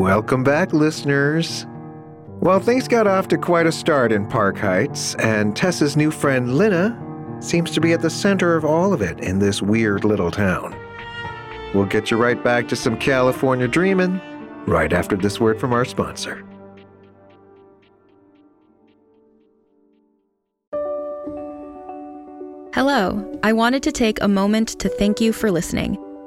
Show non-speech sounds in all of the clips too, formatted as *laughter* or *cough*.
Welcome back, listeners. Well, things got off to quite a start in Park Heights, and Tessa's new friend Lina seems to be at the center of all of it in this weird little town. We'll get you right back to some California dreaming right after this word from our sponsor. Hello, I wanted to take a moment to thank you for listening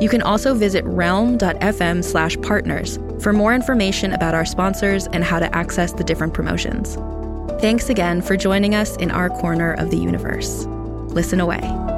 You can also visit realm.fm slash partners for more information about our sponsors and how to access the different promotions. Thanks again for joining us in our corner of the universe. Listen away.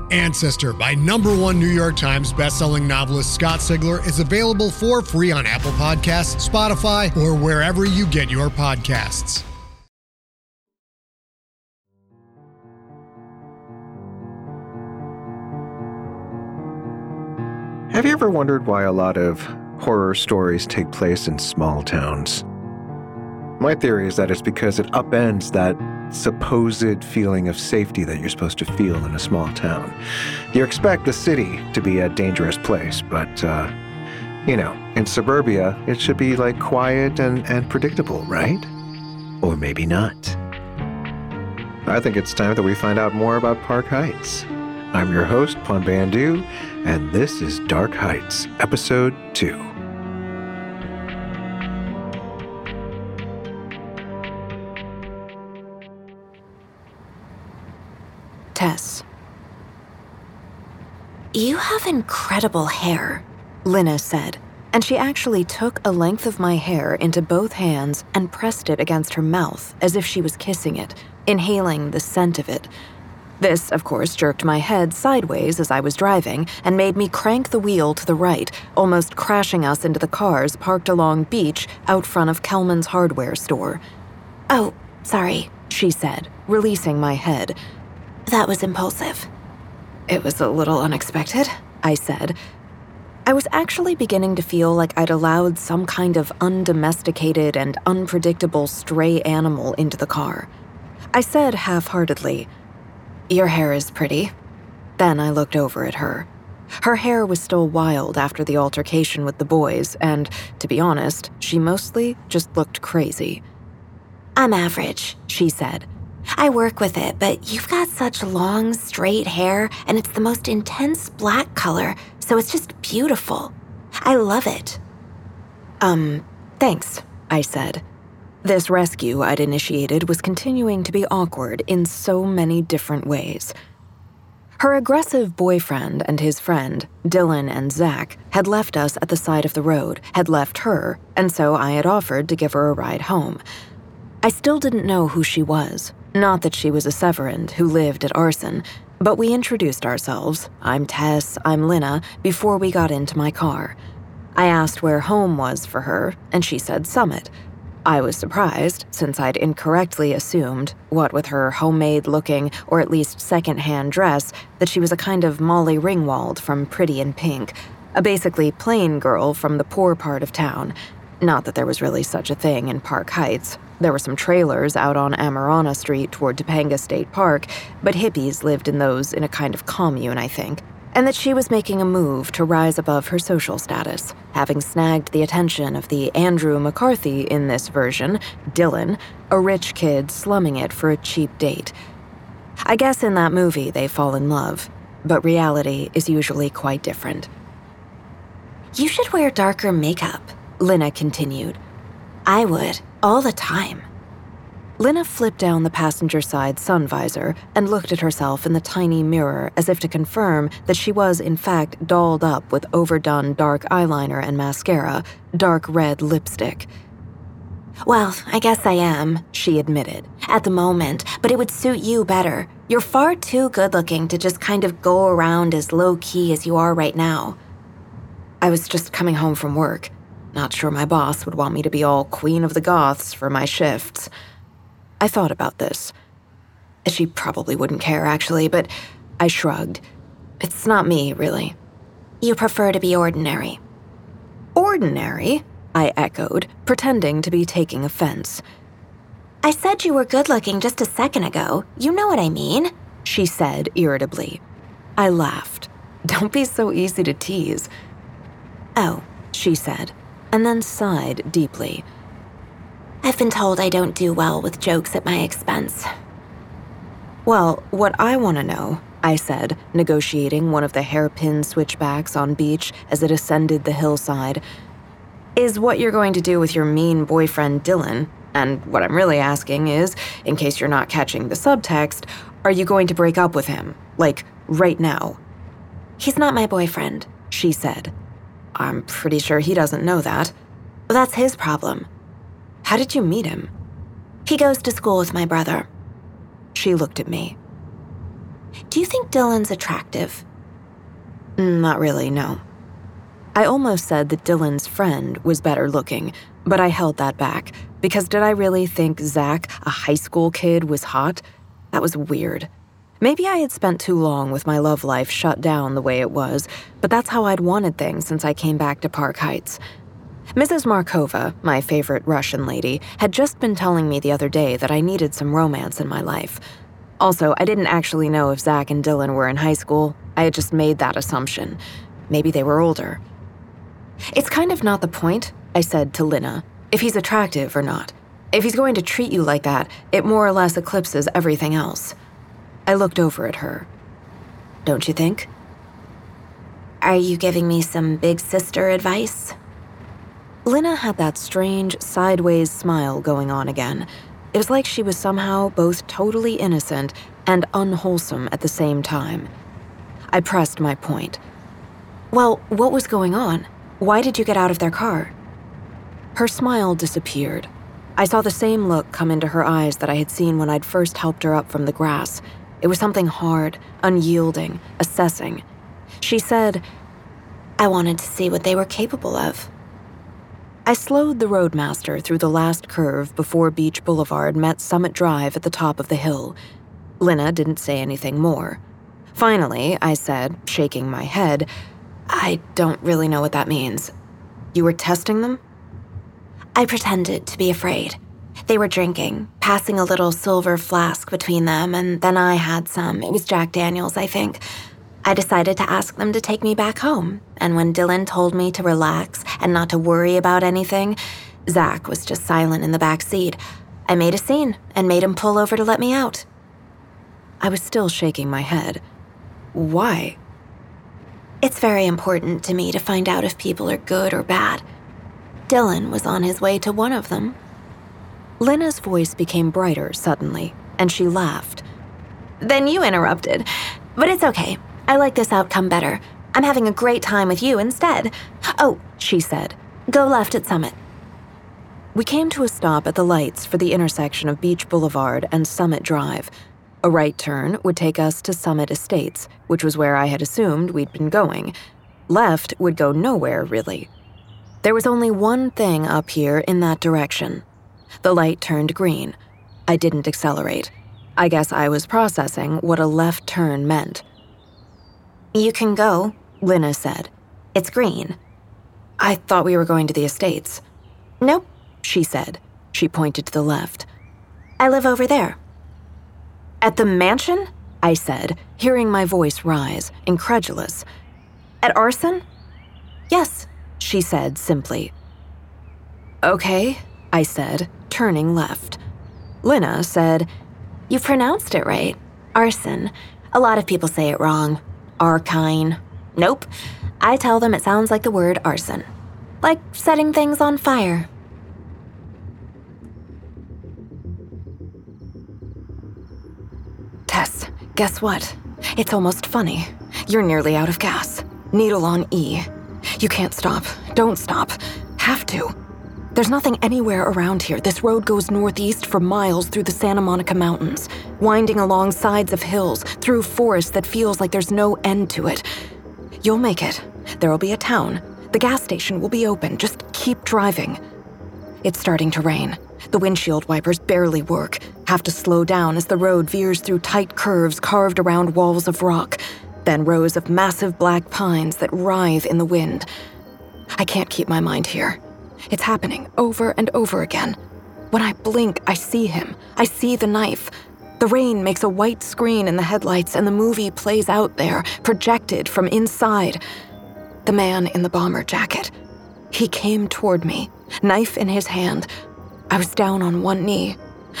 Ancestor by number one New York Times bestselling novelist Scott Sigler is available for free on Apple Podcasts, Spotify, or wherever you get your podcasts. Have you ever wondered why a lot of horror stories take place in small towns? My theory is that it's because it upends that supposed feeling of safety that you're supposed to feel in a small town. You expect the city to be a dangerous place, but, uh, you know, in suburbia, it should be like quiet and, and predictable, right? Or maybe not. I think it's time that we find out more about Park Heights. I'm your host, Pon Bandu, and this is Dark Heights, Episode 2. Tess. You have incredible hair, Lina said, and she actually took a length of my hair into both hands and pressed it against her mouth as if she was kissing it, inhaling the scent of it. This, of course, jerked my head sideways as I was driving and made me crank the wheel to the right, almost crashing us into the cars parked along Beach out front of Kelman's hardware store. Oh, sorry, she said, releasing my head. That was impulsive. It was a little unexpected, I said. I was actually beginning to feel like I'd allowed some kind of undomesticated and unpredictable stray animal into the car. I said half heartedly, Your hair is pretty. Then I looked over at her. Her hair was still wild after the altercation with the boys, and, to be honest, she mostly just looked crazy. I'm average, she said. I work with it, but you've got such long, straight hair, and it's the most intense black color, so it's just beautiful. I love it. Um, thanks, I said. This rescue I'd initiated was continuing to be awkward in so many different ways. Her aggressive boyfriend and his friend, Dylan and Zach, had left us at the side of the road, had left her, and so I had offered to give her a ride home. I still didn't know who she was, not that she was a Severand who lived at Arson, but we introduced ourselves I'm Tess, I'm Lina before we got into my car. I asked where home was for her, and she said Summit. I was surprised, since I'd incorrectly assumed, what with her homemade looking, or at least second-hand dress, that she was a kind of Molly Ringwald from Pretty in Pink, a basically plain girl from the poor part of town. Not that there was really such a thing in Park Heights. There were some trailers out on Amarana Street toward Topanga State Park, but hippies lived in those in a kind of commune, I think and that she was making a move to rise above her social status, having snagged the attention of the Andrew McCarthy in this version, Dylan, a rich kid slumming it for a cheap date. I guess in that movie they fall in love, but reality is usually quite different. You should wear darker makeup, Lina continued. I would, all the time. Lina flipped down the passenger side sun visor and looked at herself in the tiny mirror as if to confirm that she was, in fact, dolled up with overdone dark eyeliner and mascara, dark red lipstick. Well, I guess I am, she admitted, at the moment, but it would suit you better. You're far too good looking to just kind of go around as low key as you are right now. I was just coming home from work. Not sure my boss would want me to be all queen of the goths for my shifts. I thought about this. She probably wouldn't care, actually, but I shrugged. It's not me, really. You prefer to be ordinary. Ordinary? I echoed, pretending to be taking offense. I said you were good looking just a second ago. You know what I mean, she said irritably. I laughed. Don't be so easy to tease. Oh, she said, and then sighed deeply. I've been told I don't do well with jokes at my expense. Well, what I want to know, I said, negotiating one of the hairpin switchbacks on beach as it ascended the hillside, is what you're going to do with your mean boyfriend Dylan. And what I'm really asking is, in case you're not catching the subtext, are you going to break up with him? Like, right now? He's not my boyfriend, she said. I'm pretty sure he doesn't know that. That's his problem. How did you meet him? He goes to school with my brother. She looked at me. Do you think Dylan's attractive? Mm, not really, no. I almost said that Dylan's friend was better looking, but I held that back because did I really think Zach, a high school kid, was hot? That was weird. Maybe I had spent too long with my love life shut down the way it was, but that's how I'd wanted things since I came back to Park Heights. Mrs. Markova, my favorite Russian lady, had just been telling me the other day that I needed some romance in my life. Also, I didn't actually know if Zach and Dylan were in high school. I had just made that assumption. Maybe they were older. It's kind of not the point, I said to Lina, if he's attractive or not. If he's going to treat you like that, it more or less eclipses everything else. I looked over at her. Don't you think? Are you giving me some big sister advice? Lina had that strange, sideways smile going on again. It was like she was somehow both totally innocent and unwholesome at the same time. I pressed my point. Well, what was going on? Why did you get out of their car? Her smile disappeared. I saw the same look come into her eyes that I had seen when I'd first helped her up from the grass. It was something hard, unyielding, assessing. She said, I wanted to see what they were capable of. I slowed the Roadmaster through the last curve before Beach Boulevard met Summit Drive at the top of the hill. Lina didn't say anything more. Finally, I said, shaking my head, I don't really know what that means. You were testing them? I pretended to be afraid. They were drinking, passing a little silver flask between them, and then I had some. It was Jack Daniels, I think. I decided to ask them to take me back home, and when Dylan told me to relax and not to worry about anything, Zach was just silent in the back seat. I made a scene and made him pull over to let me out. I was still shaking my head. Why? It's very important to me to find out if people are good or bad. Dylan was on his way to one of them. Lina's voice became brighter suddenly, and she laughed. Then you interrupted. But it's okay. I like this outcome better. I'm having a great time with you instead. Oh, she said, go left at Summit. We came to a stop at the lights for the intersection of Beach Boulevard and Summit Drive. A right turn would take us to Summit Estates, which was where I had assumed we'd been going. Left would go nowhere, really. There was only one thing up here in that direction. The light turned green. I didn't accelerate. I guess I was processing what a left turn meant. You can go, Lina said. It's green. I thought we were going to the estates. Nope, she said. She pointed to the left. I live over there. At the mansion? I said, hearing my voice rise, incredulous. At Arson? Yes, she said simply. Okay, I said, turning left. Lina said, You pronounced it right. Arson. A lot of people say it wrong. Arkine. Nope. I tell them it sounds like the word arson. Like setting things on fire. Tess, guess what? It's almost funny. You're nearly out of gas. Needle on E. You can't stop. Don't stop. Have to. There's nothing anywhere around here. This road goes northeast for miles through the Santa Monica Mountains, winding along sides of hills, through forest that feels like there's no end to it. You'll make it. There'll be a town. The gas station will be open. Just keep driving. It's starting to rain. The windshield wipers barely work, have to slow down as the road veers through tight curves carved around walls of rock, then rows of massive black pines that writhe in the wind. I can't keep my mind here. It's happening over and over again. When I blink, I see him. I see the knife. The rain makes a white screen in the headlights, and the movie plays out there, projected from inside. The man in the bomber jacket. He came toward me, knife in his hand. I was down on one knee.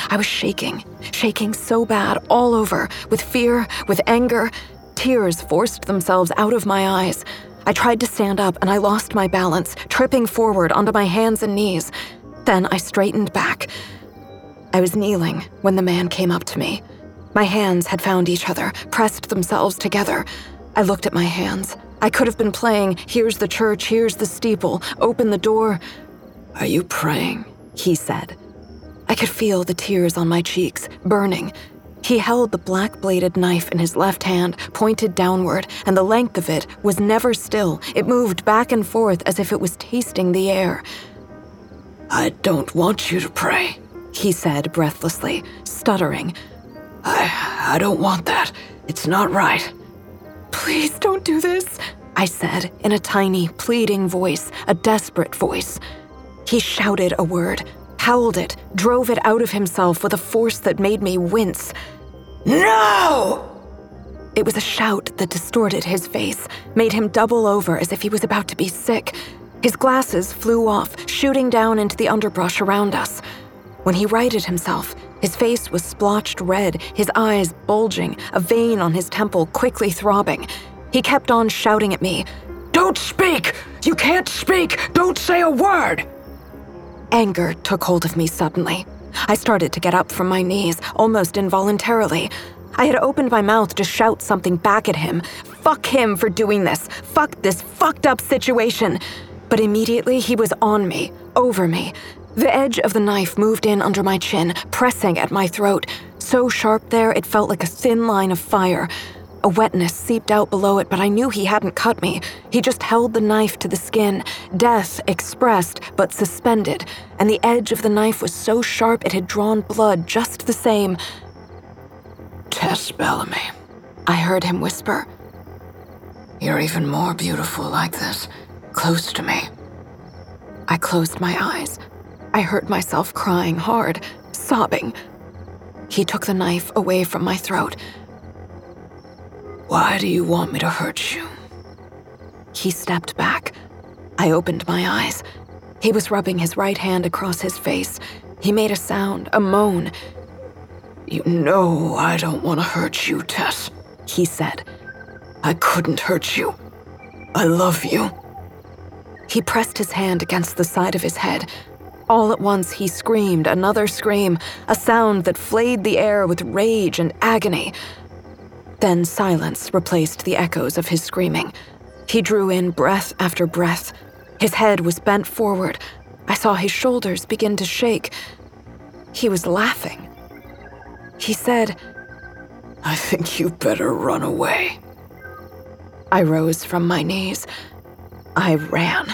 I was shaking, shaking so bad all over, with fear, with anger. Tears forced themselves out of my eyes. I tried to stand up and I lost my balance, tripping forward onto my hands and knees. Then I straightened back. I was kneeling when the man came up to me. My hands had found each other, pressed themselves together. I looked at my hands. I could have been playing, Here's the church, here's the steeple, open the door. Are you praying? He said. I could feel the tears on my cheeks, burning, he held the black bladed knife in his left hand, pointed downward, and the length of it was never still. It moved back and forth as if it was tasting the air. I don't want you to pray, he said breathlessly, stuttering. I, I don't want that. It's not right. Please don't do this, I said in a tiny, pleading voice, a desperate voice. He shouted a word, howled it, drove it out of himself with a force that made me wince. No! It was a shout that distorted his face, made him double over as if he was about to be sick. His glasses flew off, shooting down into the underbrush around us. When he righted himself, his face was splotched red, his eyes bulging, a vein on his temple quickly throbbing. He kept on shouting at me, Don't speak! You can't speak! Don't say a word! Anger took hold of me suddenly. I started to get up from my knees, almost involuntarily. I had opened my mouth to shout something back at him. Fuck him for doing this. Fuck this fucked up situation. But immediately he was on me, over me. The edge of the knife moved in under my chin, pressing at my throat. So sharp there, it felt like a thin line of fire. A wetness seeped out below it, but I knew he hadn't cut me. He just held the knife to the skin, death expressed but suspended, and the edge of the knife was so sharp it had drawn blood just the same. Tess Bellamy, I heard him whisper. You're even more beautiful like this, close to me. I closed my eyes. I heard myself crying hard, sobbing. He took the knife away from my throat why do you want me to hurt you? He stepped back. I opened my eyes. He was rubbing his right hand across his face. He made a sound, a moan. You know I don't want to hurt you, Tess, he said. I couldn't hurt you. I love you. He pressed his hand against the side of his head. All at once, he screamed another scream, a sound that flayed the air with rage and agony. Then silence replaced the echoes of his screaming. He drew in breath after breath. His head was bent forward. I saw his shoulders begin to shake. He was laughing. He said, I think you better run away. I rose from my knees. I ran.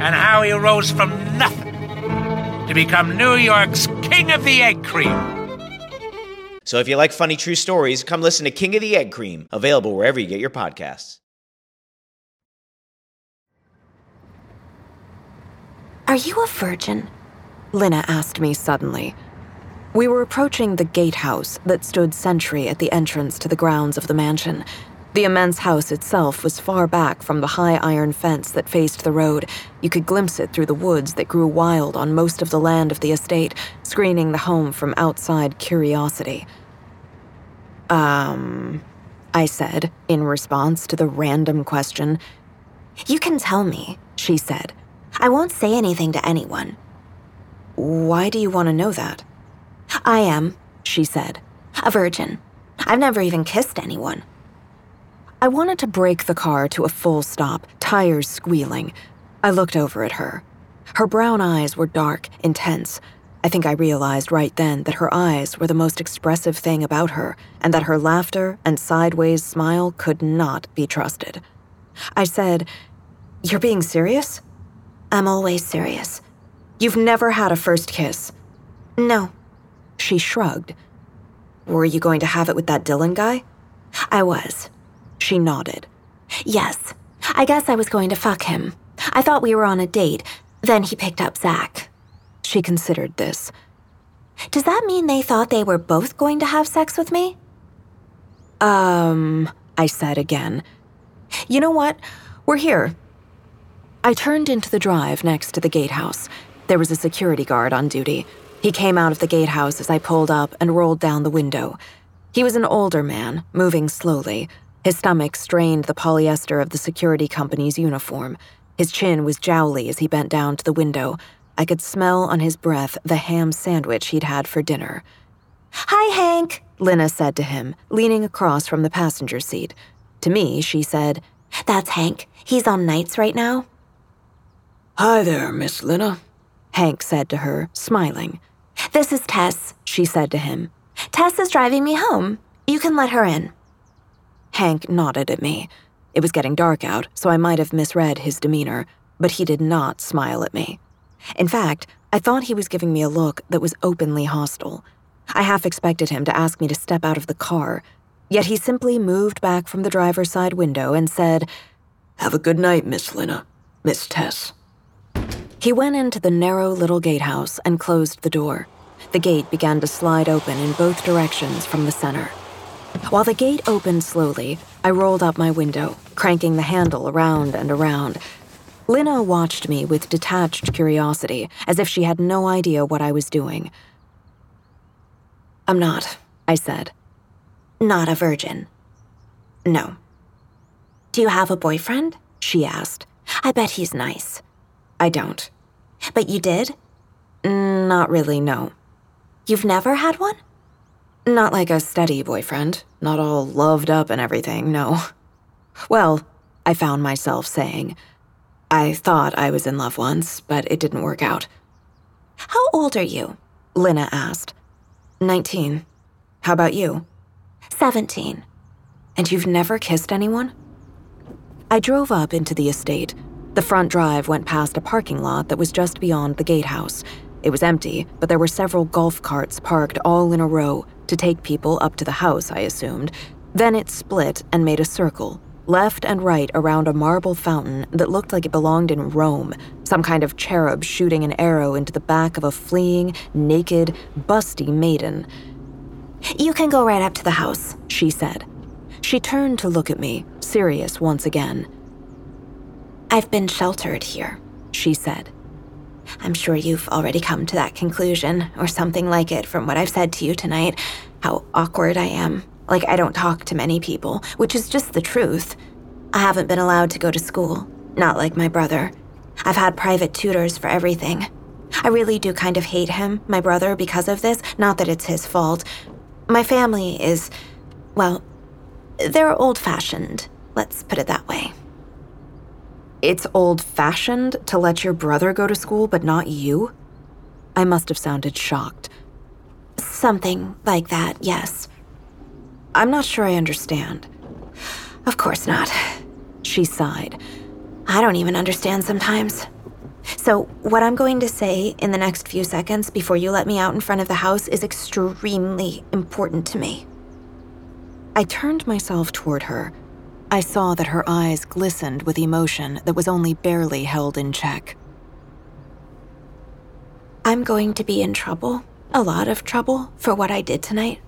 and how he rose from nothing to become New York's King of the Egg Cream. So if you like funny true stories, come listen to King of the Egg Cream, available wherever you get your podcasts. Are you a virgin? Lina asked me suddenly. We were approaching the gatehouse that stood sentry at the entrance to the grounds of the mansion. The immense house itself was far back from the high iron fence that faced the road. You could glimpse it through the woods that grew wild on most of the land of the estate, screening the home from outside curiosity. Um, I said, in response to the random question. You can tell me, she said. I won't say anything to anyone. Why do you want to know that? I am, she said. A virgin. I've never even kissed anyone. I wanted to brake the car to a full stop, tires squealing. I looked over at her. Her brown eyes were dark, intense. I think I realized right then that her eyes were the most expressive thing about her, and that her laughter and sideways smile could not be trusted. I said, You're being serious? I'm always serious. You've never had a first kiss? No. She shrugged. Were you going to have it with that Dylan guy? I was. She nodded. Yes. I guess I was going to fuck him. I thought we were on a date. Then he picked up Zach. She considered this. Does that mean they thought they were both going to have sex with me? Um, I said again. You know what? We're here. I turned into the drive next to the gatehouse. There was a security guard on duty. He came out of the gatehouse as I pulled up and rolled down the window. He was an older man, moving slowly, his stomach strained the polyester of the security company's uniform. His chin was jowly as he bent down to the window. I could smell on his breath the ham sandwich he'd had for dinner. Hi, Hank, Lina said to him, leaning across from the passenger seat. To me, she said, That's Hank. He's on nights right now. Hi there, Miss Lina, Hank said to her, smiling. This is Tess, she said to him. Tess is driving me home. You can let her in. Hank nodded at me. It was getting dark out, so I might have misread his demeanor, but he did not smile at me. In fact, I thought he was giving me a look that was openly hostile. I half expected him to ask me to step out of the car, yet he simply moved back from the driver's side window and said, Have a good night, Miss Lina. Miss Tess. He went into the narrow little gatehouse and closed the door. The gate began to slide open in both directions from the center. While the gate opened slowly, I rolled up my window, cranking the handle around and around. Lina watched me with detached curiosity, as if she had no idea what I was doing. I'm not, I said. Not a virgin. No. Do you have a boyfriend? She asked. I bet he's nice. I don't. But you did? Mm, not really, no. You've never had one? Not like a steady boyfriend, not all loved up and everything, no. Well, I found myself saying. I thought I was in love once, but it didn't work out. How old are you? Lina asked. Nineteen. How about you? Seventeen. And you've never kissed anyone? I drove up into the estate. The front drive went past a parking lot that was just beyond the gatehouse. It was empty, but there were several golf carts parked all in a row, to take people up to the house, I assumed. Then it split and made a circle, left and right around a marble fountain that looked like it belonged in Rome, some kind of cherub shooting an arrow into the back of a fleeing, naked, busty maiden. You can go right up to the house, she said. She turned to look at me, serious once again. I've been sheltered here, she said. I'm sure you've already come to that conclusion, or something like it, from what I've said to you tonight. How awkward I am. Like I don't talk to many people, which is just the truth. I haven't been allowed to go to school, not like my brother. I've had private tutors for everything. I really do kind of hate him, my brother, because of this, not that it's his fault. My family is, well, they're old fashioned, let's put it that way. It's old fashioned to let your brother go to school but not you? I must have sounded shocked. Something like that, yes. I'm not sure I understand. Of course not. She sighed. I don't even understand sometimes. So, what I'm going to say in the next few seconds before you let me out in front of the house is extremely important to me. I turned myself toward her. I saw that her eyes glistened with emotion that was only barely held in check. I'm going to be in trouble, a lot of trouble, for what I did tonight.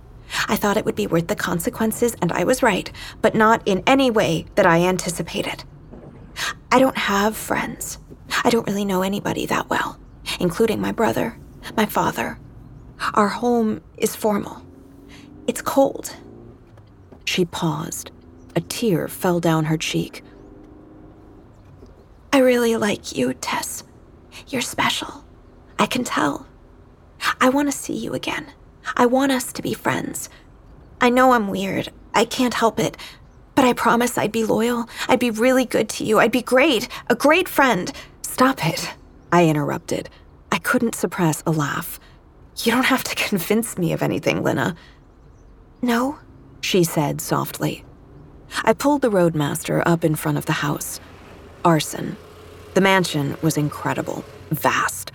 I thought it would be worth the consequences, and I was right, but not in any way that I anticipated. I don't have friends. I don't really know anybody that well, including my brother, my father. Our home is formal. It's cold. She paused. A tear fell down her cheek. I really like you, Tess. You're special. I can tell. I want to see you again. I want us to be friends. I know I'm weird. I can't help it. But I promise I'd be loyal. I'd be really good to you. I'd be great. A great friend. Stop it, I interrupted. I couldn't suppress a laugh. You don't have to *laughs* convince me of anything, Lina. No, she said softly. I pulled the roadmaster up in front of the house. Arson. The mansion was incredible, vast.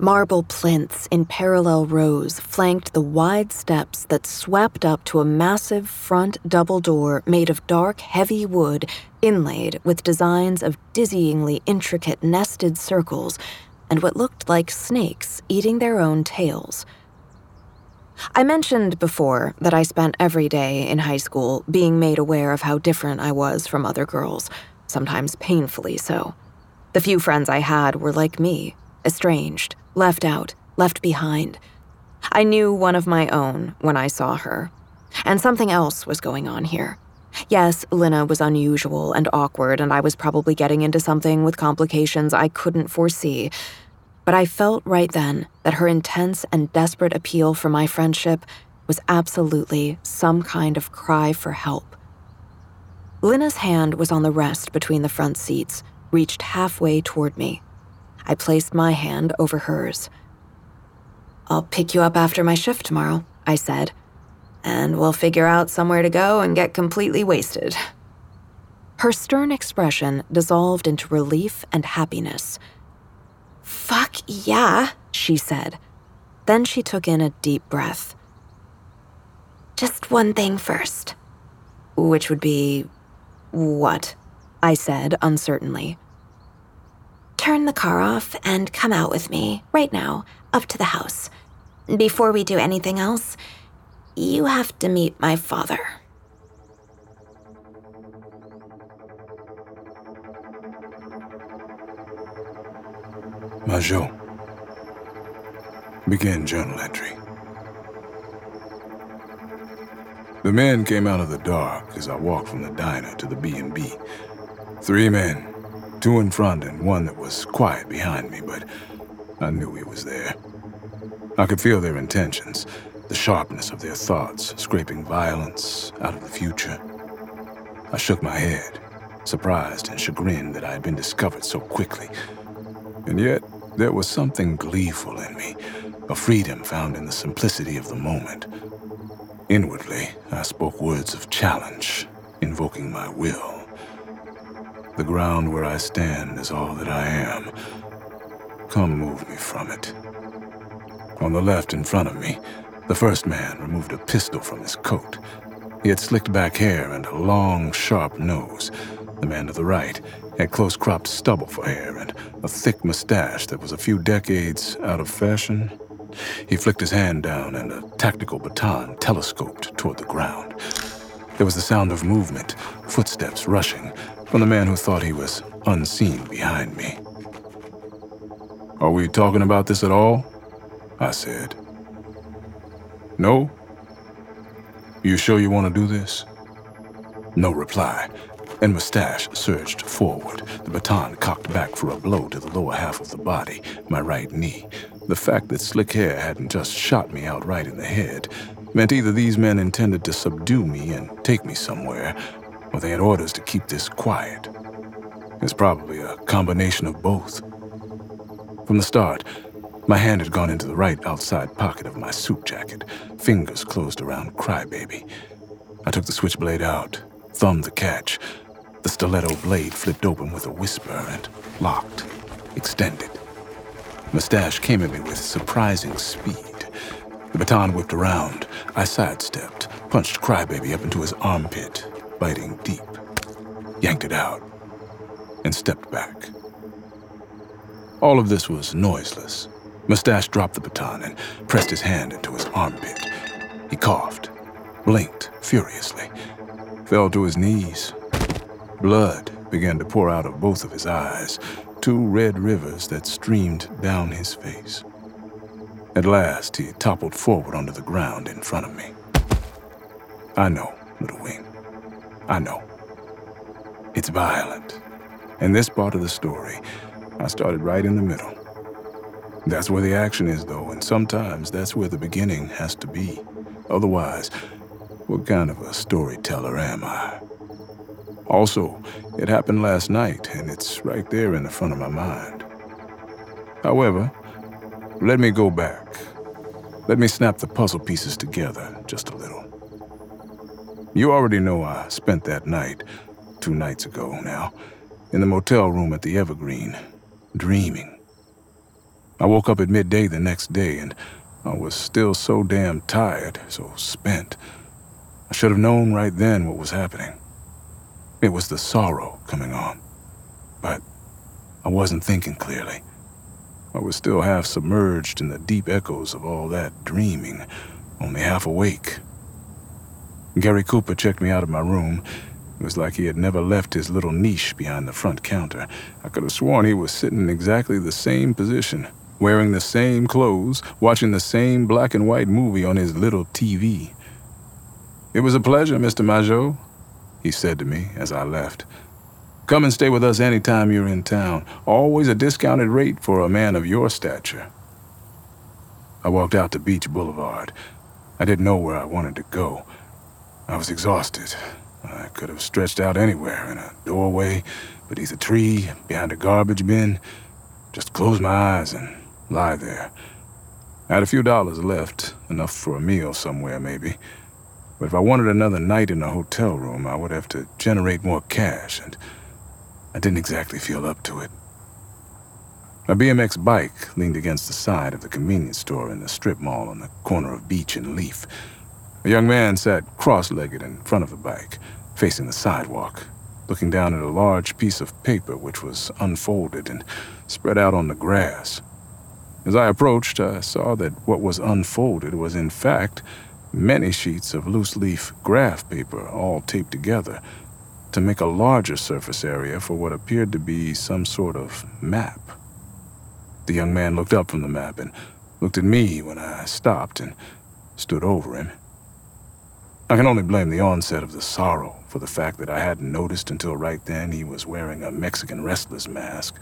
Marble plinths in parallel rows flanked the wide steps that swept up to a massive front double door made of dark, heavy wood inlaid with designs of dizzyingly intricate nested circles and what looked like snakes eating their own tails. I mentioned before that I spent every day in high school being made aware of how different I was from other girls, sometimes painfully so. The few friends I had were like me, estranged, left out, left behind. I knew one of my own when I saw her. And something else was going on here. Yes, Lina was unusual and awkward, and I was probably getting into something with complications I couldn't foresee. But I felt right then that her intense and desperate appeal for my friendship was absolutely some kind of cry for help. Lina's hand was on the rest between the front seats, reached halfway toward me. I placed my hand over hers. I'll pick you up after my shift tomorrow, I said, and we'll figure out somewhere to go and get completely wasted. Her stern expression dissolved into relief and happiness. Fuck yeah, she said. Then she took in a deep breath. Just one thing first. Which would be. what? I said uncertainly. Turn the car off and come out with me, right now, up to the house. Before we do anything else, you have to meet my father. Majeaux. Begin journal entry. The men came out of the dark as I walked from the diner to the B&B. Three men, two in front and one that was quiet behind me, but I knew he was there. I could feel their intentions, the sharpness of their thoughts, scraping violence out of the future. I shook my head, surprised and chagrined that I had been discovered so quickly. And yet, there was something gleeful in me, a freedom found in the simplicity of the moment. Inwardly, I spoke words of challenge, invoking my will. The ground where I stand is all that I am. Come move me from it. On the left in front of me, the first man removed a pistol from his coat. He had slicked back hair and a long, sharp nose. The man to the right had close cropped stubble for hair and a thick mustache that was a few decades out of fashion. He flicked his hand down and a tactical baton telescoped toward the ground. There was the sound of movement, footsteps rushing, from the man who thought he was unseen behind me. Are we talking about this at all? I said. No? You sure you want to do this? No reply, and Mustache surged forward, the baton cocked back for a blow to the lower half of the body, my right knee. The fact that slick hair hadn't just shot me outright in the head meant either these men intended to subdue me and take me somewhere, or they had orders to keep this quiet. It's probably a combination of both. From the start, my hand had gone into the right outside pocket of my suit jacket, fingers closed around Crybaby. I took the switchblade out, thumbed the catch. The stiletto blade flipped open with a whisper and locked. extended. Mustache came at me with surprising speed. The baton whipped around. I sidestepped, punched Crybaby up into his armpit, biting deep, yanked it out, and stepped back. All of this was noiseless. Mustache dropped the baton and pressed his hand into his armpit. He coughed, blinked furiously, fell to his knees. Blood began to pour out of both of his eyes, two red rivers that streamed down his face. At last, he toppled forward onto the ground in front of me. I know, Little Wing. I know. It's violent. And this part of the story, I started right in the middle. That's where the action is, though, and sometimes that's where the beginning has to be. Otherwise, what kind of a storyteller am I? Also, it happened last night, and it's right there in the front of my mind. However, let me go back. Let me snap the puzzle pieces together just a little. You already know I spent that night, two nights ago now, in the motel room at the Evergreen, dreaming. I woke up at midday the next day, and I was still so damn tired, so spent. I should have known right then what was happening. It was the sorrow coming on. But I wasn't thinking clearly. I was still half submerged in the deep echoes of all that dreaming, only half awake. Gary Cooper checked me out of my room. It was like he had never left his little niche behind the front counter. I could have sworn he was sitting in exactly the same position, wearing the same clothes, watching the same black and white movie on his little TV. It was a pleasure, Mr. Majeaux, he said to me as I left. Come and stay with us any time you're in town. Always a discounted rate for a man of your stature. I walked out to Beach Boulevard. I didn't know where I wanted to go. I was exhausted. I could have stretched out anywhere in a doorway, beneath a tree, behind a garbage bin. Just close my eyes and lie there. I had a few dollars left, enough for a meal somewhere, maybe. But if I wanted another night in a hotel room, I would have to generate more cash, and I didn't exactly feel up to it. A BMX bike leaned against the side of the convenience store in the strip mall on the corner of Beach and Leaf. A young man sat cross legged in front of the bike, facing the sidewalk, looking down at a large piece of paper which was unfolded and spread out on the grass. As I approached, I saw that what was unfolded was, in fact, many sheets of loose leaf graph paper all taped together to make a larger surface area for what appeared to be some sort of map. The young man looked up from the map and looked at me when I stopped and stood over him. I can only blame the onset of the sorrow for the fact that I hadn't noticed until right then he was wearing a Mexican wrestler's mask.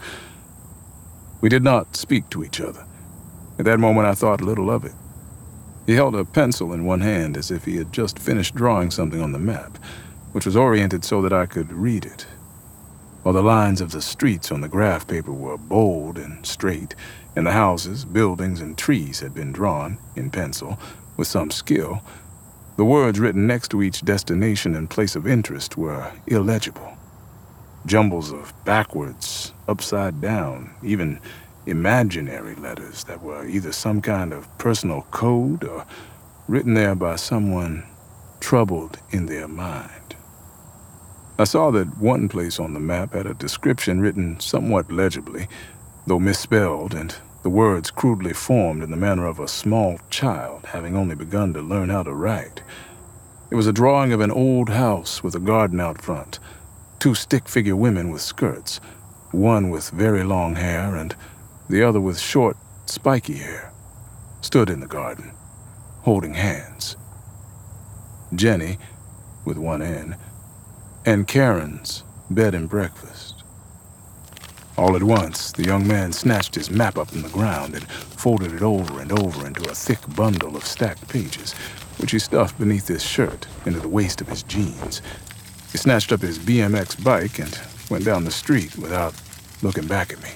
We did not speak to each other. At that moment, I thought little of it. He held a pencil in one hand as if he had just finished drawing something on the map, which was oriented so that I could read it. While the lines of the streets on the graph paper were bold and straight, and the houses, buildings, and trees had been drawn, in pencil, with some skill, the words written next to each destination and place of interest were illegible. Jumbles of backwards, upside down, even imaginary letters that were either some kind of personal code or written there by someone troubled in their mind. I saw that one place on the map had a description written somewhat legibly, though misspelled, and the words crudely formed in the manner of a small child having only begun to learn how to write. It was a drawing of an old house with a garden out front, two stick figure women with skirts, one with very long hair and the other with short, spiky hair, stood in the garden, holding hands. Jenny, with one N, and Karen's bed and breakfast. All at once, the young man snatched his map up from the ground and folded it over and over into a thick bundle of stacked pages, which he stuffed beneath his shirt into the waist of his jeans. He snatched up his BMX bike and went down the street without looking back at me.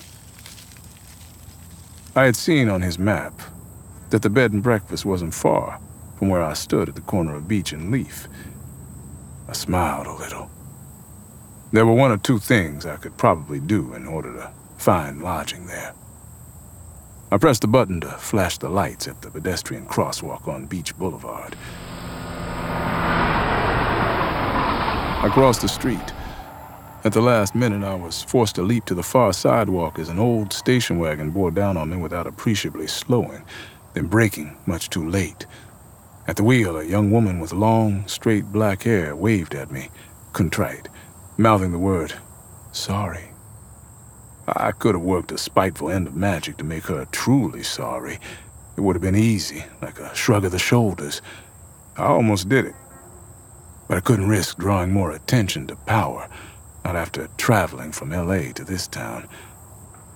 I had seen on his map that the bed and breakfast wasn't far from where I stood at the corner of Beach and Leaf. I smiled a little. There were one or two things I could probably do in order to find lodging there. I pressed the button to flash the lights at the pedestrian crosswalk on Beach Boulevard. I crossed the street. At the last minute, I was forced to leap to the far sidewalk as an old station wagon bore down on me without appreciably slowing, then braking much too late. At the wheel, a young woman with long, straight black hair waved at me, contrite, mouthing the word, sorry. I could have worked a spiteful end of magic to make her truly sorry. It would have been easy, like a shrug of the shoulders. I almost did it. But I couldn't risk drawing more attention to power, not after traveling from LA to this town.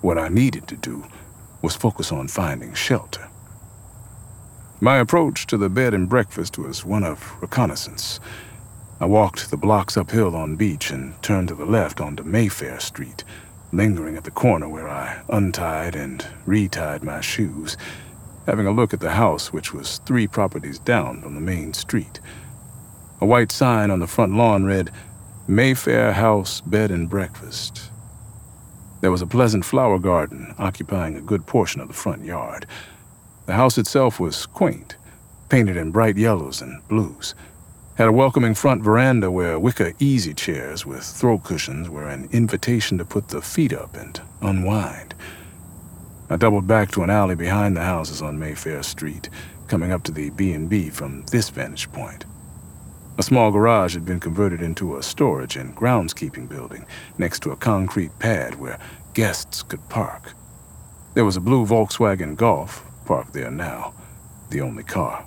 What I needed to do was focus on finding shelter. My approach to the bed and breakfast was one of reconnaissance. I walked the blocks uphill on Beach and turned to the left onto Mayfair Street lingering at the corner where I untied and retied my shoes, having a look at the house, which was three properties down from the main street. A white sign on the front lawn read, Mayfair House Bed and Breakfast. There was a pleasant flower garden occupying a good portion of the front yard. The house itself was quaint, painted in bright yellows and blues had a welcoming front veranda where wicker easy chairs with throw cushions were an invitation to put the feet up and unwind. I doubled back to an alley behind the houses on Mayfair Street, coming up to the B&B from this vantage point. A small garage had been converted into a storage and groundskeeping building next to a concrete pad where guests could park. There was a blue Volkswagen Golf parked there now, the only car.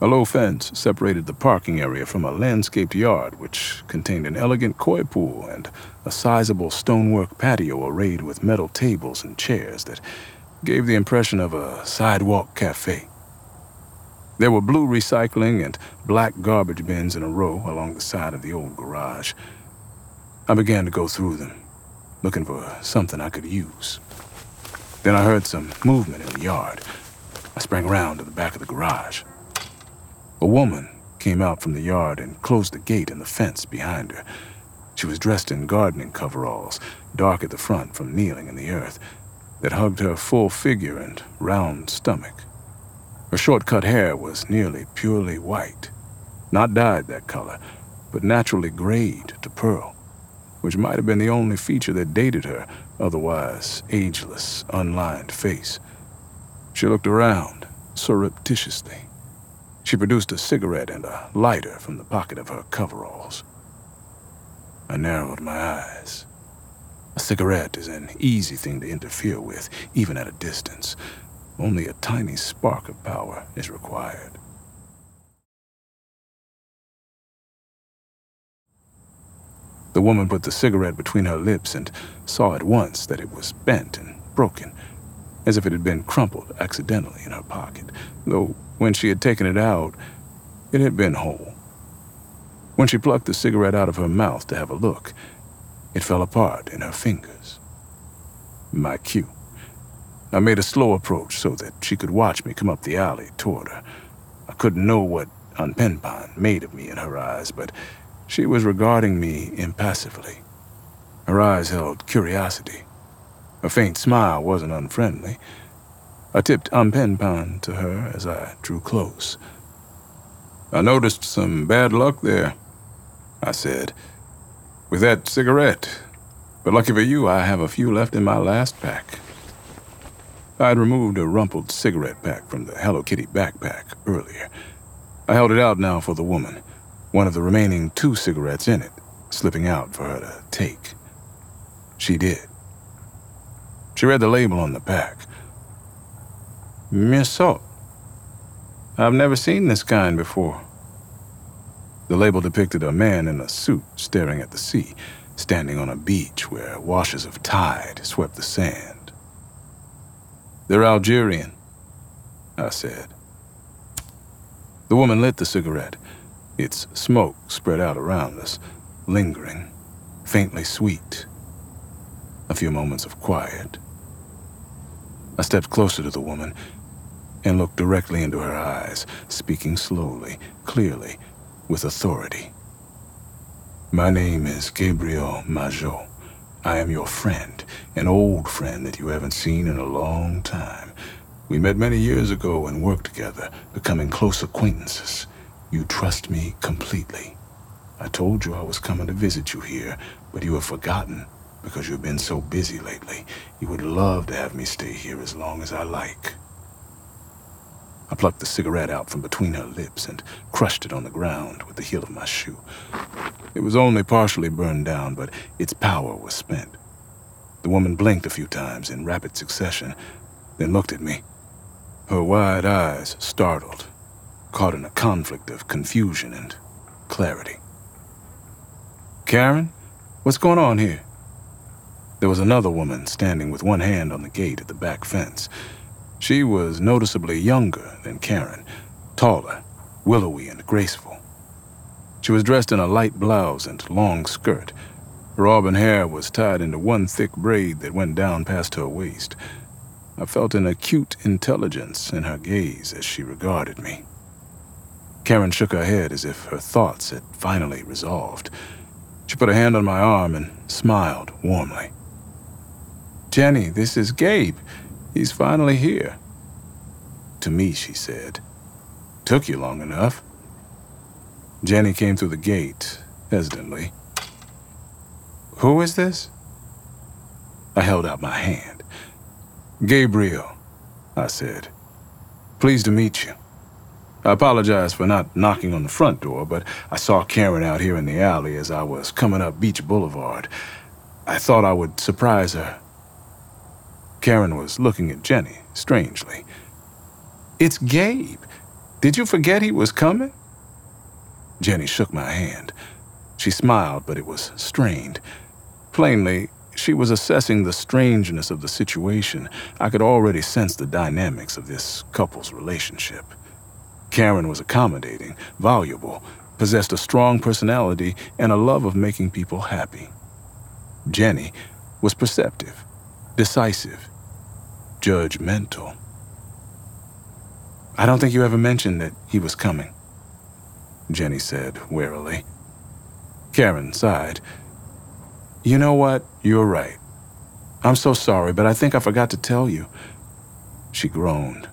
A low fence separated the parking area from a landscaped yard which contained an elegant koi pool and a sizable stonework patio arrayed with metal tables and chairs that gave the impression of a sidewalk cafe. There were blue recycling and black garbage bins in a row along the side of the old garage. I began to go through them, looking for something I could use. Then I heard some movement in the yard. I sprang around to the back of the garage. A woman came out from the yard and closed the gate and the fence behind her. She was dressed in gardening coveralls, dark at the front from kneeling in the earth, that hugged her full figure and round stomach. Her short cut hair was nearly purely white, not dyed that color, but naturally grayed to pearl, which might have been the only feature that dated her otherwise ageless, unlined face. She looked around surreptitiously she produced a cigarette and a lighter from the pocket of her coveralls. I narrowed my eyes. A cigarette is an easy thing to interfere with, even at a distance. Only a tiny spark of power is required. The woman put the cigarette between her lips and saw at once that it was bent and broken, as if it had been crumpled accidentally in her pocket, though when she had taken it out, it had been whole. When she plucked the cigarette out of her mouth to have a look, it fell apart in her fingers. My cue. I made a slow approach so that she could watch me come up the alley toward her. I couldn't know what Unpenpan made of me in her eyes, but she was regarding me impassively. Her eyes held curiosity. A faint smile wasn't unfriendly. I tipped Ampenpan to her as I drew close. I noticed some bad luck there, I said, with that cigarette. But lucky for you, I have a few left in my last pack. I had removed a rumpled cigarette pack from the Hello Kitty backpack earlier. I held it out now for the woman, one of the remaining two cigarettes in it, slipping out for her to take. She did. She read the label on the pack Mirsot. I've never seen this kind before. The label depicted a man in a suit staring at the sea, standing on a beach where washes of tide swept the sand. They're Algerian, I said. The woman lit the cigarette. Its smoke spread out around us, lingering, faintly sweet. A few moments of quiet. I stepped closer to the woman and looked directly into her eyes, speaking slowly, clearly, with authority. My name is Gabriel Majeaux. I am your friend, an old friend that you haven't seen in a long time. We met many years ago and worked together, becoming close acquaintances. You trust me completely. I told you I was coming to visit you here, but you have forgotten because you've been so busy lately. You would love to have me stay here as long as I like. I plucked the cigarette out from between her lips and crushed it on the ground with the heel of my shoe. It was only partially burned down, but its power was spent. The woman blinked a few times in rapid succession, then looked at me. Her wide eyes, startled, caught in a conflict of confusion and clarity. Karen, what's going on here? There was another woman standing with one hand on the gate at the back fence. She was noticeably younger than Karen, taller, willowy, and graceful. She was dressed in a light blouse and long skirt. Her auburn hair was tied into one thick braid that went down past her waist. I felt an acute intelligence in her gaze as she regarded me. Karen shook her head as if her thoughts had finally resolved. She put a hand on my arm and smiled warmly. Jenny, this is Gabe. He's finally here. To me, she said. Took you long enough. Jenny came through the gate, hesitantly. Who is this? I held out my hand. Gabriel, I said. Pleased to meet you. I apologize for not knocking on the front door, but I saw Karen out here in the alley as I was coming up Beach Boulevard. I thought I would surprise her. Karen was looking at Jenny, strangely. It's Gabe. Did you forget he was coming? Jenny shook my hand. She smiled, but it was strained. Plainly, she was assessing the strangeness of the situation. I could already sense the dynamics of this couple's relationship. Karen was accommodating, voluble, possessed a strong personality, and a love of making people happy. Jenny was perceptive, decisive, judgmental. I don't think you ever mentioned that he was coming, Jenny said wearily. Karen sighed. You know what? You're right. I'm so sorry, but I think I forgot to tell you. She groaned.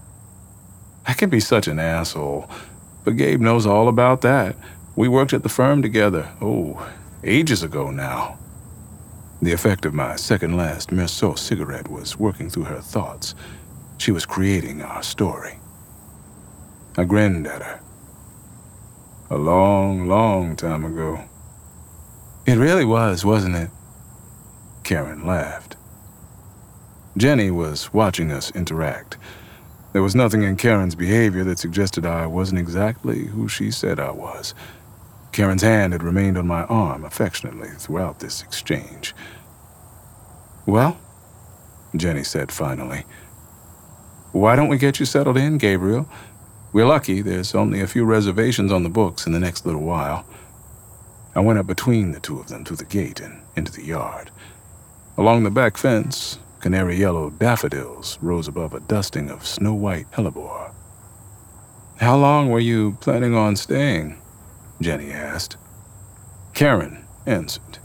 I can be such an asshole, but Gabe knows all about that. We worked at the firm together, oh, ages ago now. The effect of my second last Merceau cigarette was working through her thoughts. She was creating our story. I grinned at her. A long, long time ago. It really was, wasn't it? Karen laughed. Jenny was watching us interact. There was nothing in Karen's behavior that suggested I wasn't exactly who she said I was. Karen's hand had remained on my arm affectionately throughout this exchange. Well, Jenny said finally, why don't we get you settled in, Gabriel? We're lucky there's only a few reservations on the books in the next little while. I went up between the two of them to the gate and into the yard. Along the back fence, canary yellow daffodils rose above a dusting of snow white hellebore. How long were you planning on staying? Jenny asked. Karen answered.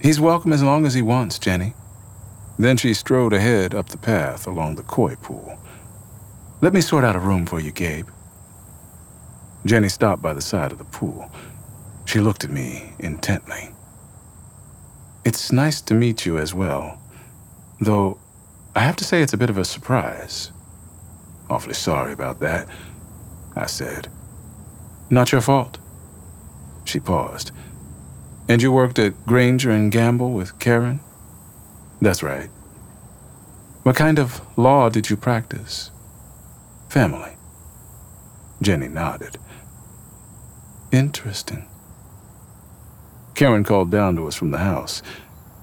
He's welcome as long as he wants, Jenny. Then she strode ahead up the path along the koi pool. Let me sort out a room for you, Gabe. Jenny stopped by the side of the pool. She looked at me intently. It's nice to meet you as well, though I have to say it's a bit of a surprise. Awfully sorry about that, I said. Not your fault. She paused. And you worked at Granger and Gamble with Karen? That's right. What kind of law did you practice? Family. Jenny nodded. Interesting. Karen called down to us from the house.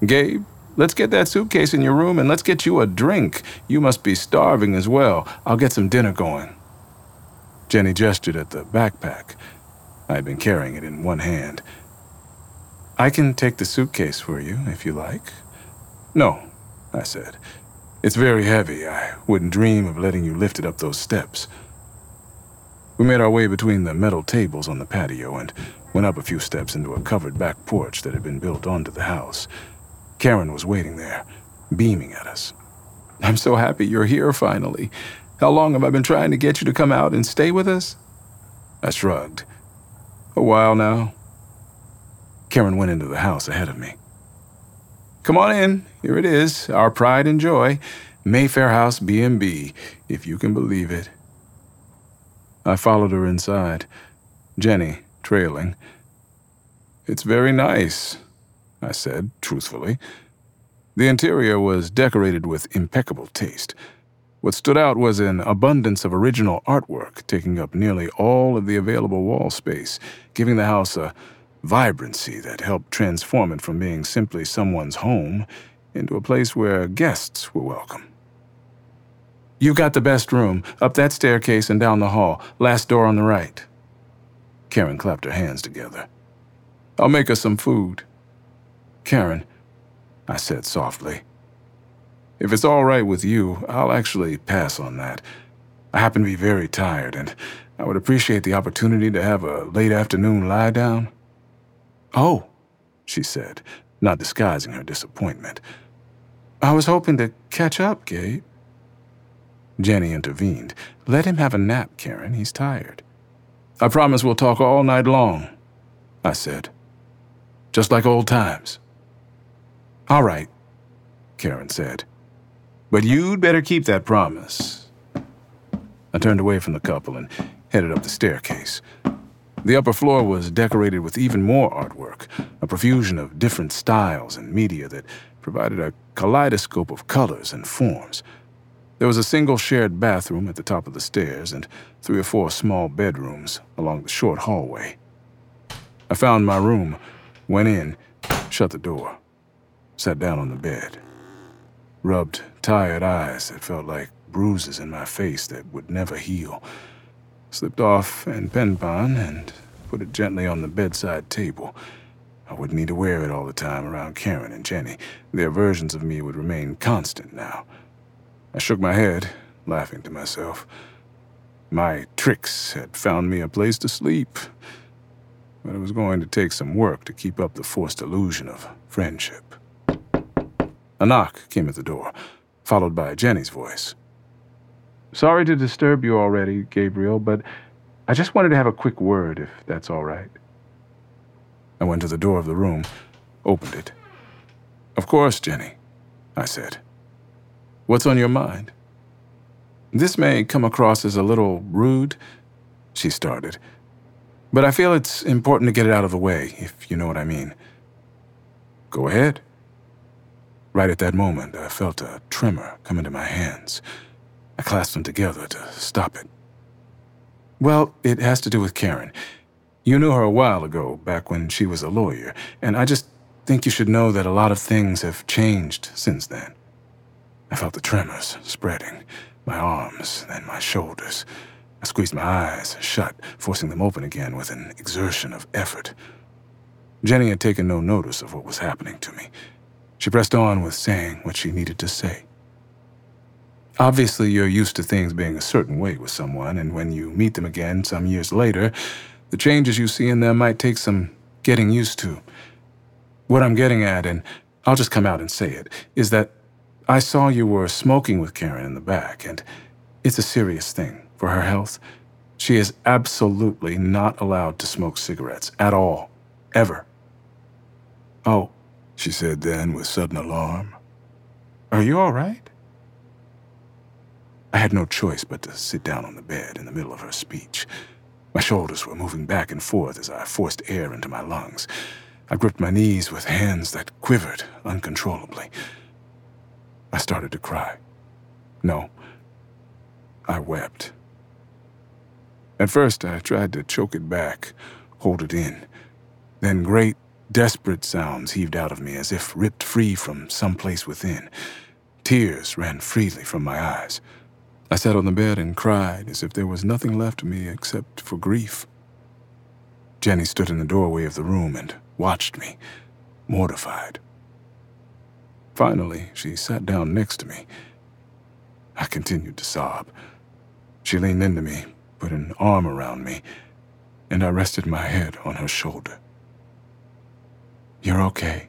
Gabe, let's get that suitcase in your room and let's get you a drink. You must be starving as well. I'll get some dinner going. Jenny gestured at the backpack. I had been carrying it in one hand. I can take the suitcase for you, if you like. No, I said. It's very heavy. I wouldn't dream of letting you lift it up those steps. We made our way between the metal tables on the patio and went up a few steps into a covered back porch that had been built onto the house. Karen was waiting there, beaming at us. I'm so happy you're here finally. How long have I been trying to get you to come out and stay with us? I shrugged. A while now. Karen went into the house ahead of me. Come on in. Here it is, our pride and joy, Mayfair House B&B, if you can believe it. I followed her inside, Jenny trailing. It's very nice, I said truthfully. The interior was decorated with impeccable taste. What stood out was an abundance of original artwork taking up nearly all of the available wall space, giving the house a vibrancy that helped transform it from being simply someone's home into a place where guests were welcome. You've got the best room, up that staircase and down the hall, last door on the right. Karen clapped her hands together. I'll make us some food. Karen, I said softly, if it's all right with you, I'll actually pass on that. I happen to be very tired, and I would appreciate the opportunity to have a late afternoon lie down. Oh, she said, not disguising her disappointment. I was hoping to catch up, Gabe. Jenny intervened. Let him have a nap, Karen. He's tired. I promise we'll talk all night long, I said. Just like old times. All right, Karen said. But you'd better keep that promise. I turned away from the couple and headed up the staircase. The upper floor was decorated with even more artwork, a profusion of different styles and media that provided a kaleidoscope of colors and forms. There was a single shared bathroom at the top of the stairs and three or four small bedrooms along the short hallway. I found my room, went in, shut the door, sat down on the bed, rubbed tired eyes that felt like bruises in my face that would never heal slipped off an penpon and put it gently on the bedside table. I wouldn't need to wear it all the time around Karen and Jenny. Their versions of me would remain constant now. I shook my head, laughing to myself. My tricks had found me a place to sleep, but it was going to take some work to keep up the forced illusion of friendship. A knock came at the door, followed by Jenny's voice. Sorry to disturb you already, Gabriel, but I just wanted to have a quick word, if that's all right. I went to the door of the room, opened it. Of course, Jenny, I said. What's on your mind? This may come across as a little rude, she started, but I feel it's important to get it out of the way, if you know what I mean. Go ahead. Right at that moment, I felt a tremor come into my hands. I clasped them together to stop it. Well, it has to do with Karen. You knew her a while ago, back when she was a lawyer, and I just think you should know that a lot of things have changed since then. I felt the tremors spreading, my arms, then my shoulders. I squeezed my eyes shut, forcing them open again with an exertion of effort. Jenny had taken no notice of what was happening to me. She pressed on with saying what she needed to say. Obviously, you're used to things being a certain way with someone, and when you meet them again some years later, the changes you see in them might take some getting used to. What I'm getting at, and I'll just come out and say it, is that I saw you were smoking with Karen in the back, and it's a serious thing for her health. She is absolutely not allowed to smoke cigarettes at all, ever. Oh, she said then with sudden alarm. Are you all right? I had no choice but to sit down on the bed in the middle of her speech. My shoulders were moving back and forth as I forced air into my lungs. I gripped my knees with hands that quivered uncontrollably. I started to cry. No, I wept. At first, I tried to choke it back, hold it in. Then great, desperate sounds heaved out of me as if ripped free from some place within. Tears ran freely from my eyes. I sat on the bed and cried as if there was nothing left of me except for grief. Jenny stood in the doorway of the room and watched me, mortified. Finally, she sat down next to me. I continued to sob. She leaned into me, put an arm around me, and I rested my head on her shoulder. You're okay,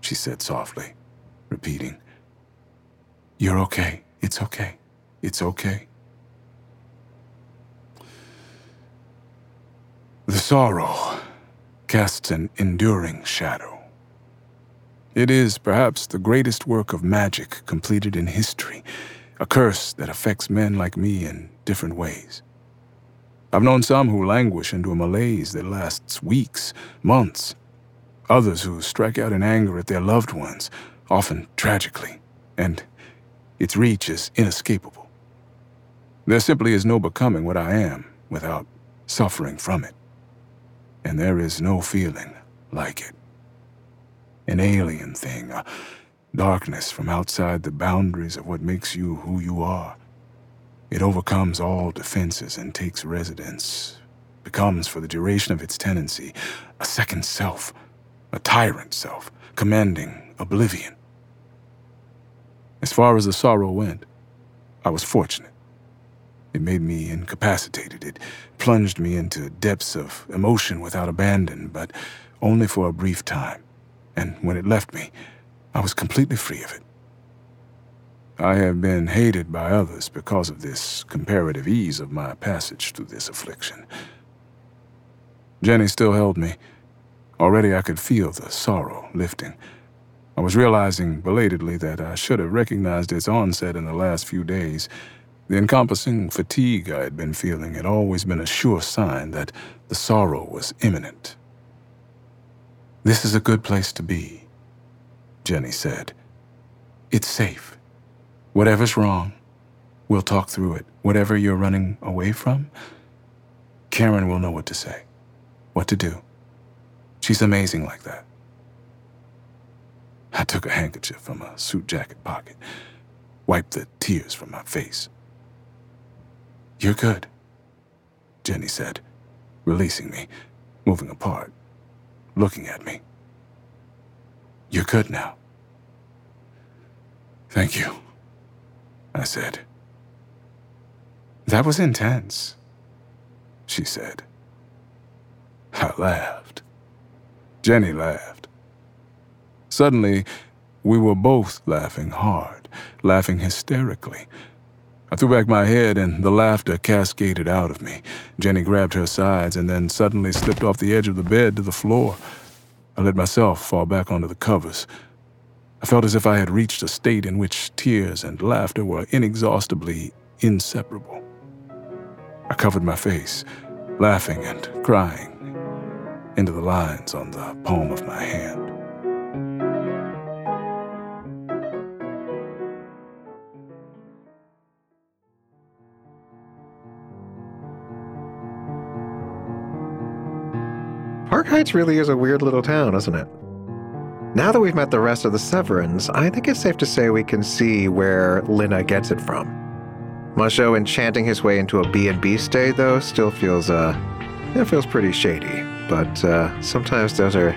she said softly, repeating, You're okay. It's okay. It's okay. The sorrow casts an enduring shadow. It is perhaps the greatest work of magic completed in history, a curse that affects men like me in different ways. I've known some who languish into a malaise that lasts weeks, months, others who strike out in anger at their loved ones, often tragically, and its reach is inescapable. There simply is no becoming what I am without suffering from it and there is no feeling like it. An alien thing, a darkness from outside the boundaries of what makes you who you are. It overcomes all defenses and takes residence, becomes, for the duration of its tenancy, a second self, a tyrant self, commanding oblivion. As far as the sorrow went, I was fortunate. It made me incapacitated. It plunged me into depths of emotion without abandon, but only for a brief time. And when it left me, I was completely free of it. I have been hated by others because of this comparative ease of my passage through this affliction. Jenny still held me. Already I could feel the sorrow lifting. I was realizing belatedly that I should have recognized its onset in the last few days the encompassing fatigue I had been feeling had always been a sure sign that the sorrow was imminent. This is a good place to be, Jenny said. It's safe. Whatever's wrong, we'll talk through it. Whatever you're running away from, Karen will know what to say, what to do. She's amazing like that. I took a handkerchief from a suit jacket pocket, wiped the tears from my face. You're good, Jenny said, releasing me, moving apart, looking at me. You're good now. Thank you, I said. That was intense, she said. I laughed. Jenny laughed. Suddenly, we were both laughing hard, laughing hysterically, I threw back my head and the laughter cascaded out of me. Jenny grabbed her sides and then suddenly slipped off the edge of the bed to the floor. I let myself fall back onto the covers. I felt as if I had reached a state in which tears and laughter were inexhaustibly inseparable. I covered my face, laughing and crying into the lines on the palm of my hand. Dark Heights really is a weird little town, isn't it? Now that we've met the rest of the Severins, I think it's safe to say we can see where Lina gets it from. Majeaux enchanting his way into a B&B stay, though, still feels, uh, it feels pretty shady. But uh, sometimes those are,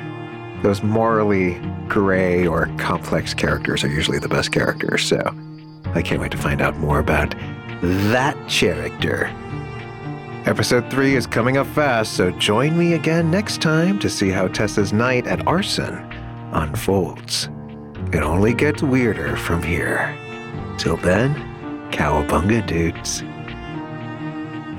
those morally gray or complex characters are usually the best characters, so I can't wait to find out more about that character. Episode 3 is coming up fast, so join me again next time to see how Tessa's night at Arson unfolds. It only gets weirder from here. Till then, cowabunga dudes.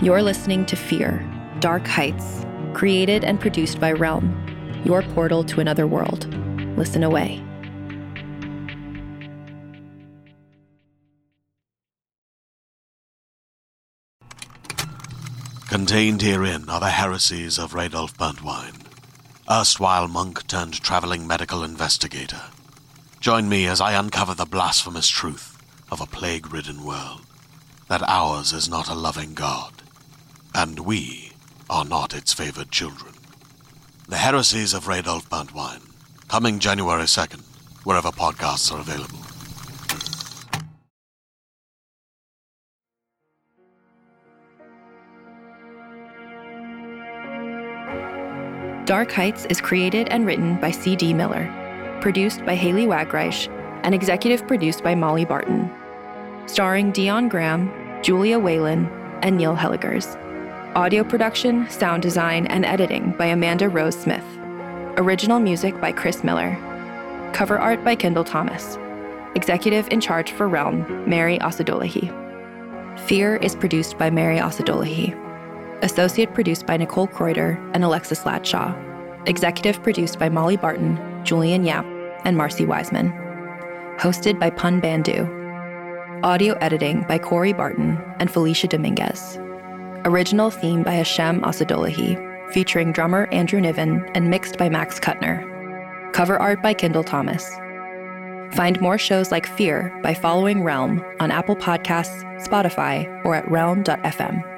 You're listening to Fear, Dark Heights, created and produced by Realm, your portal to another world. Listen away. Contained herein are the heresies of Radolf Burntwine, erstwhile monk turned traveling medical investigator. Join me as I uncover the blasphemous truth of a plague ridden world that ours is not a loving God, and we are not its favored children. The Heresies of Radolf Burntwine, coming January 2nd, wherever podcasts are available. Dark Heights is created and written by C.D. Miller, produced by Haley Wagreich, and executive produced by Molly Barton. Starring Dion Graham, Julia Whelan, and Neil Hellegers. Audio production, sound design, and editing by Amanda Rose Smith. Original music by Chris Miller. Cover art by Kendall Thomas. Executive in charge for Realm, Mary Osadolahi. Fear is produced by Mary Osadolahi. Associate produced by Nicole Kreuter and Alexis Latshaw. Executive produced by Molly Barton, Julian Yap, and Marcy Wiseman. Hosted by Pun Bandhu. Audio editing by Corey Barton and Felicia Dominguez. Original theme by Hashem Asadolahi, featuring drummer Andrew Niven and mixed by Max Kuttner. Cover art by Kendall Thomas. Find more shows like Fear by following Realm on Apple Podcasts, Spotify, or at realm.fm.